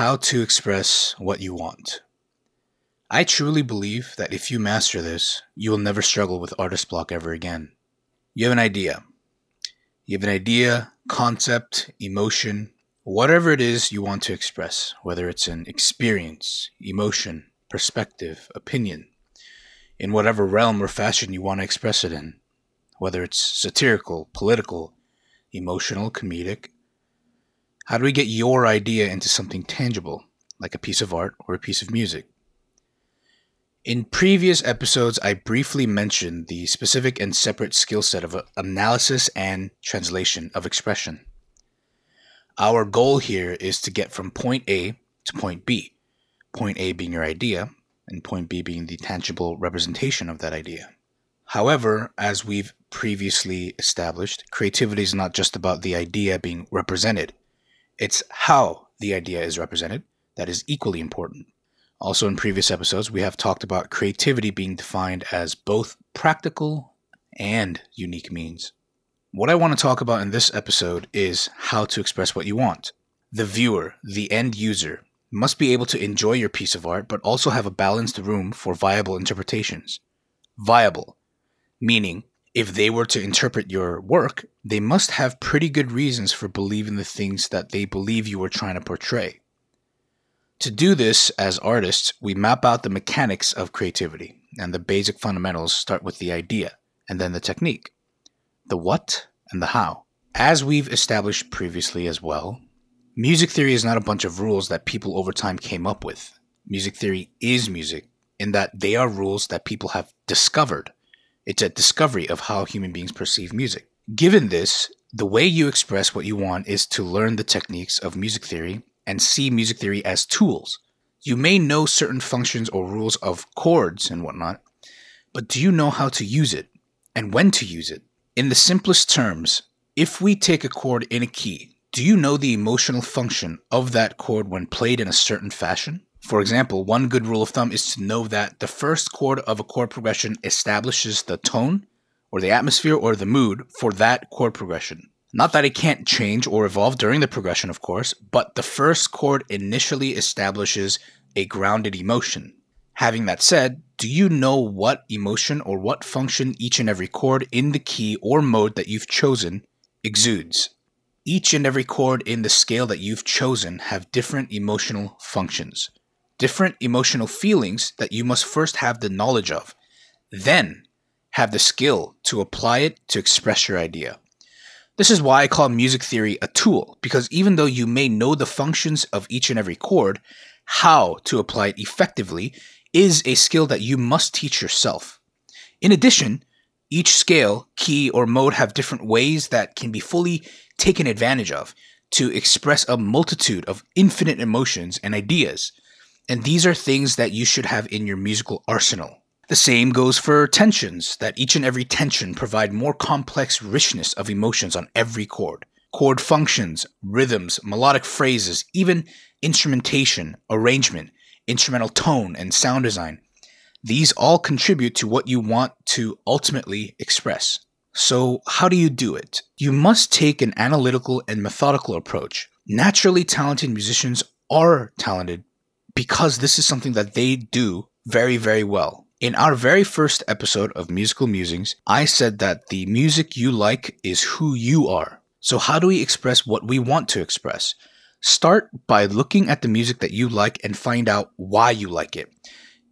How to express what you want. I truly believe that if you master this, you will never struggle with artist block ever again. You have an idea. You have an idea, concept, emotion, whatever it is you want to express, whether it's an experience, emotion, perspective, opinion, in whatever realm or fashion you want to express it in, whether it's satirical, political, emotional, comedic, how do we get your idea into something tangible, like a piece of art or a piece of music? In previous episodes, I briefly mentioned the specific and separate skill set of analysis and translation of expression. Our goal here is to get from point A to point B, point A being your idea, and point B being the tangible representation of that idea. However, as we've previously established, creativity is not just about the idea being represented, it's how the idea is represented that is equally important. Also, in previous episodes, we have talked about creativity being defined as both practical and unique means. What I want to talk about in this episode is how to express what you want. The viewer, the end user, must be able to enjoy your piece of art, but also have a balanced room for viable interpretations. Viable, meaning if they were to interpret your work, they must have pretty good reasons for believing the things that they believe you were trying to portray. To do this as artists, we map out the mechanics of creativity, and the basic fundamentals start with the idea, and then the technique, the what, and the how. As we've established previously as well, music theory is not a bunch of rules that people over time came up with. Music theory is music, in that they are rules that people have discovered it's a discovery of how human beings perceive music. Given this, the way you express what you want is to learn the techniques of music theory and see music theory as tools. You may know certain functions or rules of chords and whatnot, but do you know how to use it and when to use it? In the simplest terms, if we take a chord in a key, do you know the emotional function of that chord when played in a certain fashion? For example, one good rule of thumb is to know that the first chord of a chord progression establishes the tone or the atmosphere or the mood for that chord progression. Not that it can't change or evolve during the progression, of course, but the first chord initially establishes a grounded emotion. Having that said, do you know what emotion or what function each and every chord in the key or mode that you've chosen exudes? Each and every chord in the scale that you've chosen have different emotional functions different emotional feelings that you must first have the knowledge of, then have the skill to apply it to express your idea. This is why I call music theory a tool, because even though you may know the functions of each and every chord, how to apply it effectively is a skill that you must teach yourself. In addition, each scale, key, or mode have different ways that can be fully taken advantage of to express a multitude of infinite emotions and ideas. And these are things that you should have in your musical arsenal. The same goes for tensions, that each and every tension provide more complex richness of emotions on every chord. Chord functions, rhythms, melodic phrases, even instrumentation, arrangement, instrumental tone, and sound design. These all contribute to what you want to ultimately express. So, how do you do it? You must take an analytical and methodical approach. Naturally talented musicians are talented because this is something that they do very, very well. In our very first episode of Musical Musings, I said that the music you like is who you are. So, how do we express what we want to express? Start by looking at the music that you like and find out why you like it.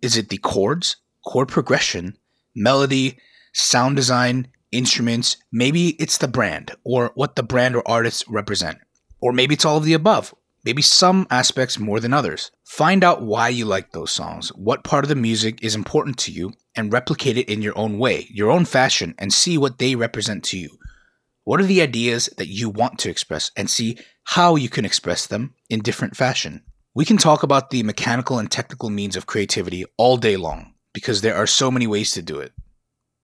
Is it the chords, chord progression, melody, sound design, instruments? Maybe it's the brand or what the brand or artist represent. Or maybe it's all of the above maybe some aspects more than others. Find out why you like those songs, what part of the music is important to you, and replicate it in your own way, your own fashion, and see what they represent to you. What are the ideas that you want to express, and see how you can express them in different fashion. We can talk about the mechanical and technical means of creativity all day long because there are so many ways to do it.